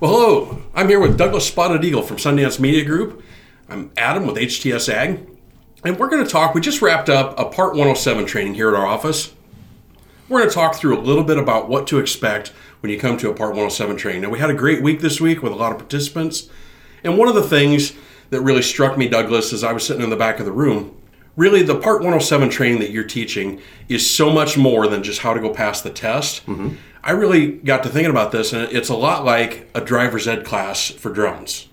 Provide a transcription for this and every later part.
Well, hello. I'm here with Douglas Spotted Eagle from Sundance Media Group. I'm Adam with HTS Ag. And we're going to talk. We just wrapped up a Part 107 training here at our office. We're going to talk through a little bit about what to expect when you come to a Part 107 training. Now, we had a great week this week with a lot of participants. And one of the things that really struck me, Douglas, as I was sitting in the back of the room, really the Part 107 training that you're teaching is so much more than just how to go pass the test. Mm-hmm. I really got to thinking about this, and it's a lot like a driver's ed class for drones.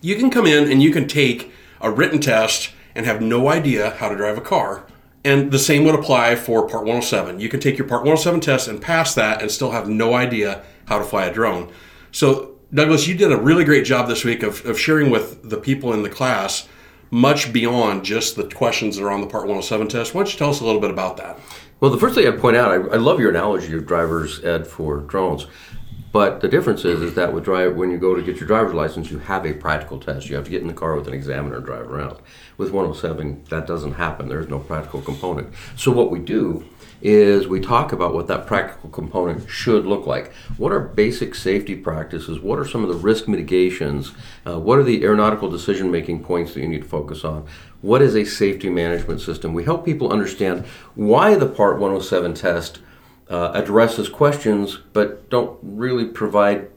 You can come in and you can take a written test and have no idea how to drive a car. And the same would apply for Part 107. You can take your Part 107 test and pass that and still have no idea how to fly a drone. So, Douglas, you did a really great job this week of, of sharing with the people in the class much beyond just the questions that are on the Part 107 test. Why don't you tell us a little bit about that? Well, the first thing I'd point out, I, I love your analogy of driver's ed for drones. But the difference is, is that with drive, when you go to get your driver's license, you have a practical test. You have to get in the car with an examiner and drive around. With 107, that doesn't happen. There's no practical component. So what we do is we talk about what that practical component should look like. What are basic safety practices? What are some of the risk mitigations? Uh, what are the aeronautical decision making points that you need to focus on? What is a safety management system? We help people understand why the Part 107 test uh, addresses questions but don't really provide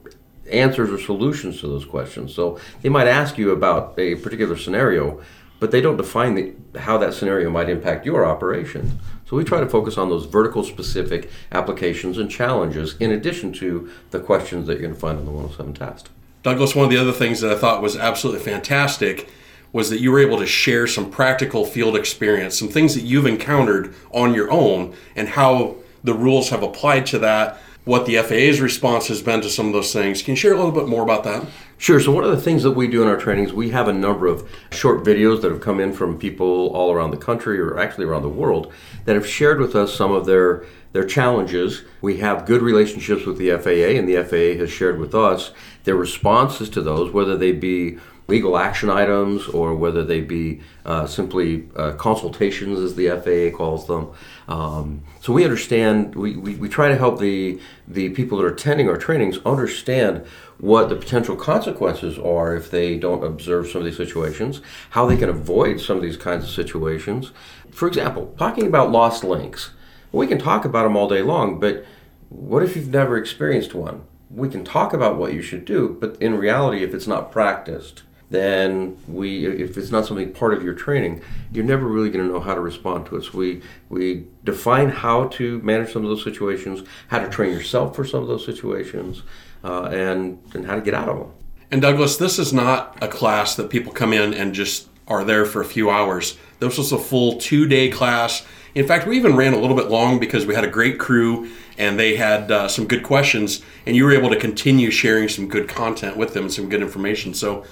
answers or solutions to those questions. So they might ask you about a particular scenario, but they don't define the, how that scenario might impact your operation. So we try to focus on those vertical specific applications and challenges in addition to the questions that you're going to find on the 107 test. Douglas, one of the other things that I thought was absolutely fantastic was that you were able to share some practical field experience, some things that you've encountered on your own, and how the rules have applied to that, what the FAA's response has been to some of those things. Can you share a little bit more about that? Sure. So, one of the things that we do in our trainings, we have a number of short videos that have come in from people all around the country or actually around the world that have shared with us some of their their challenges. We have good relationships with the FAA, and the FAA has shared with us their responses to those, whether they be legal action items or whether they be uh, simply uh, consultations, as the FAA calls them. Um, so we understand, we, we, we, try to help the, the people that are attending our trainings understand what the potential consequences are if they don't observe some of these situations, how they can avoid some of these kinds of situations. For example, talking about lost links. We can talk about them all day long, but what if you've never experienced one? We can talk about what you should do, but in reality, if it's not practiced, then we if it's not something part of your training you're never really going to know how to respond to it so we we define how to manage some of those situations how to train yourself for some of those situations uh, and and how to get out of them. And douglas this is not a class that people come in and just are there for a few hours. This was a full two day class. In fact we even ran a little bit long because we had a great crew and they had uh, some good questions and you were able to continue sharing some good content with them and some good information. So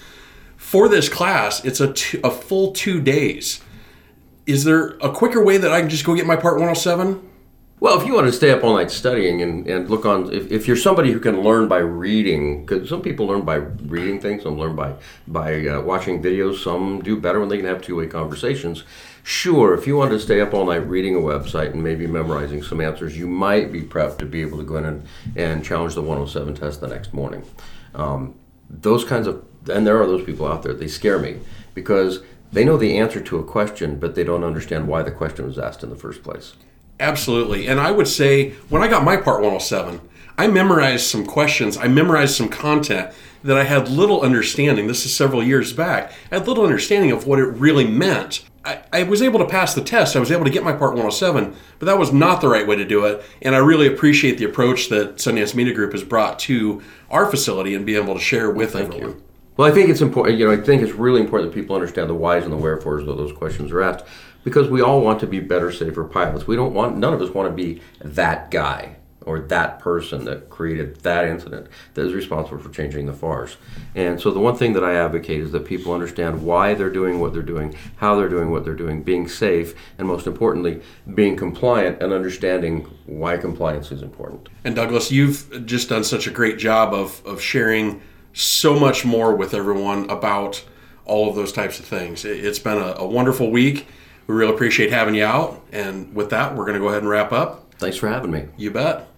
for this class, it's a, a full two days. Is there a quicker way that I can just go get my Part 107? Well, if you want to stay up all night studying and, and look on, if, if you're somebody who can learn by reading, because some people learn by reading things, some learn by by uh, watching videos, some do better when they can have two way conversations. Sure, if you want to stay up all night reading a website and maybe memorizing some answers, you might be prepped to be able to go in and, and challenge the 107 test the next morning. Um, those kinds of and there are those people out there. They scare me because they know the answer to a question, but they don't understand why the question was asked in the first place. Absolutely. And I would say when I got my Part 107, I memorized some questions, I memorized some content that I had little understanding. This is several years back. I had little understanding of what it really meant. I, I, was able to pass the test. I was able to get my Part 107, but that was not the right way to do it. And I really appreciate the approach that Sundance Media Group has brought to our facility and be able to share with Thank everyone. You. Well, I think it's important. You know, I think it's really important that people understand the whys and the wherefores of those questions are asked, because we all want to be better, safer pilots. We don't want. None of us want to be that guy or that person that created that incident that is responsible for changing the FARS. And so the one thing that I advocate is that people understand why they're doing what they're doing, how they're doing what they're doing, being safe, and most importantly, being compliant and understanding why compliance is important. And Douglas, you've just done such a great job of, of sharing so much more with everyone about all of those types of things. It's been a, a wonderful week. We really appreciate having you out. And with that, we're going to go ahead and wrap up. Thanks for having me. You bet.